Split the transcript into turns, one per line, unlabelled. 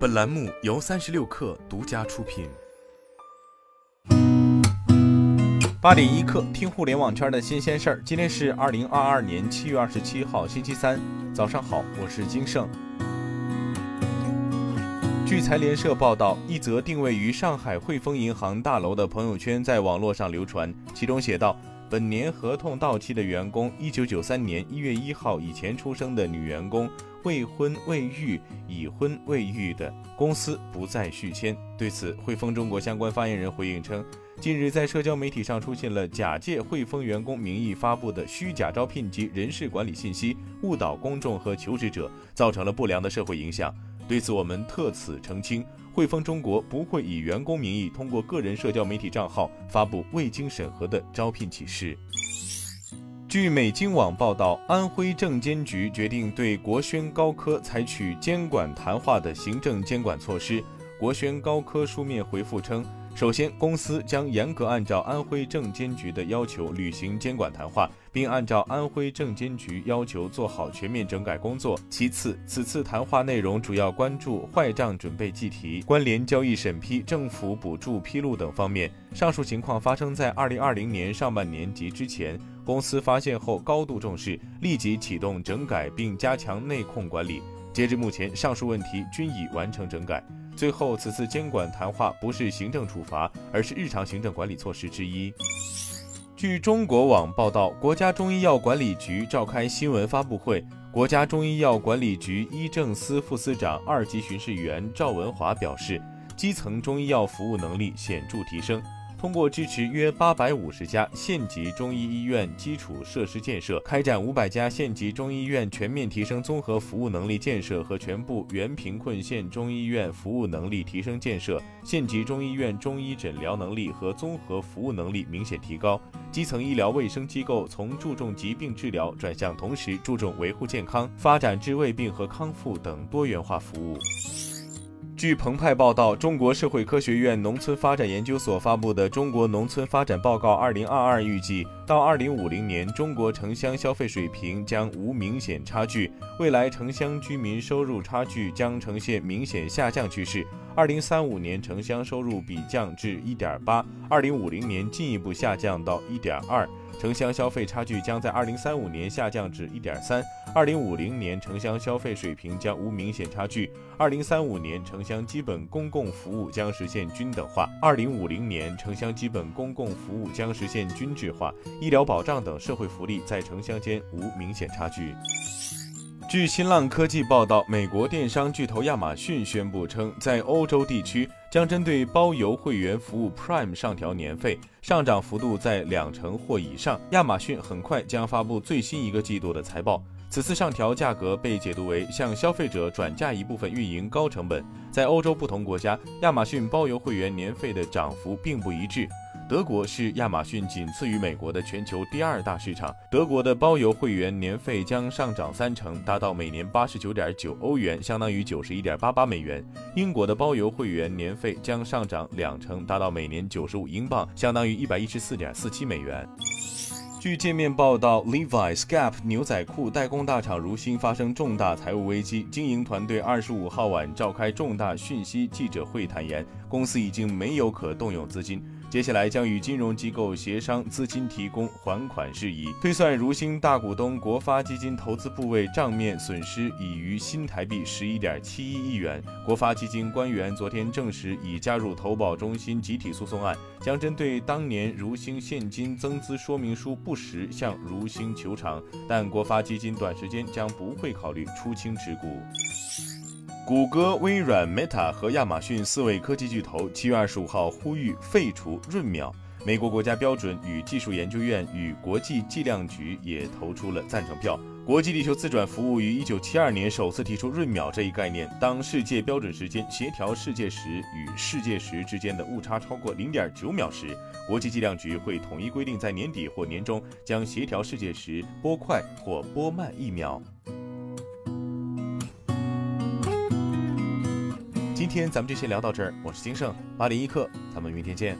本栏目由三十六氪独家出品。
八点一刻，听互联网圈的新鲜事儿。今天是二零二二年七月二十七号，星期三，早上好，我是金盛。据财联社报道，一则定位于上海汇丰银行大楼的朋友圈在网络上流传，其中写道。本年合同到期的员工，一九九三年一月一号以前出生的女员工，未婚未育、已婚未育的，公司不再续签。对此，汇丰中国相关发言人回应称，近日在社交媒体上出现了假借汇丰员工名义发布的虚假招聘及人事管理信息，误导公众和求职者，造成了不良的社会影响。对此，我们特此澄清。汇丰中国不会以员工名义通过个人社交媒体账号发布未经审核的招聘启事。据美经网报道，安徽证监局决定对国轩高科采取监管谈话的行政监管措施。国轩高科书面回复称。首先，公司将严格按照安徽证监局的要求履行监管谈话，并按照安徽证监局要求做好全面整改工作。其次，此次谈话内容主要关注坏账准备计提、关联交易审批、政府补助披露等方面。上述情况发生在二零二零年上半年及之前，公司发现后高度重视，立即启动整改并加强内控管理。截至目前，上述问题均已完成整改。最后，此次监管谈话不是行政处罚，而是日常行政管理措施之一。据中国网报道，国家中医药管理局召开新闻发布会，国家中医药管理局医政司副司长、二级巡视员赵文华表示，基层中医药服务能力显著提升。通过支持约八百五十家县级中医医院基础设施建设，开展五百家县级中医院全面提升综合服务能力建设和全部原贫困县中医院服务能力提升建设，县级中医院中医诊疗能力和综合服务能力明显提高，基层医疗卫生机构从注重疾病治疗转向同时注重维护健康，发展治未病和康复等多元化服务。据澎湃报道，中国社会科学院农村发展研究所发布的《中国农村发展报告（二零二二）》预计，到二零五零年，中国城乡消费水平将无明显差距，未来城乡居民收入差距将呈现明显下降趋势。二零三五年，城乡收入比降至一点八，二零五零年进一步下降到一点二。城乡消费差距将在二零三五年下降至一点三，二零五零年城乡消费水平将无明显差距，二零三五年城乡基本公共服务将实现均等化，二零五零年城乡基本公共服务将实现均质化，医疗保障等社会福利在城乡间无明显差距。据新浪科技报道，美国电商巨头亚马逊宣布称，在欧洲地区将针对包邮会员服务 Prime 上调年费，上涨幅度在两成或以上。亚马逊很快将发布最新一个季度的财报。此次上调价格被解读为向消费者转嫁一部分运营高成本。在欧洲不同国家，亚马逊包邮会员年费的涨幅并不一致。德国是亚马逊仅次于美国的全球第二大市场。德国的包邮会员年费将上涨三成，达到每年八十九点九欧元，相当于九十一点八八美元。英国的包邮会员年费将上涨两成，达到每年九十五英镑，相当于一百一十四点四七美元。据界面报道，Levi's、Gap 牛仔裤代工大厂如新发生重大财务危机，经营团队二十五号晚召开重大讯息记者会，坦言公司已经没有可动用资金。接下来将与金融机构协商资金提供还款事宜。推算如新大股东国发基金投资部位账面损失已逾新台币十一点七一亿元。国发基金官员昨天证实已加入投保中心集体诉讼案，将针对当年如新现金增资说明书不实向如新求偿，但国发基金短时间将不会考虑出清持股。谷歌、微软、Meta 和亚马逊四位科技巨头七月二十五号呼吁废除闰秒。美国国家标准与技术研究院与国际计量局也投出了赞成票。国际地球自转服务于一九七二年首次提出闰秒这一概念。当世界标准时间协调世界时与世界时之间的误差超过零点九秒时，国际计量局会统一规定，在年底或年中将协调世界时拨快或拨慢一秒。今天咱们就先聊到这儿，我是金盛八零一刻，咱们明天见。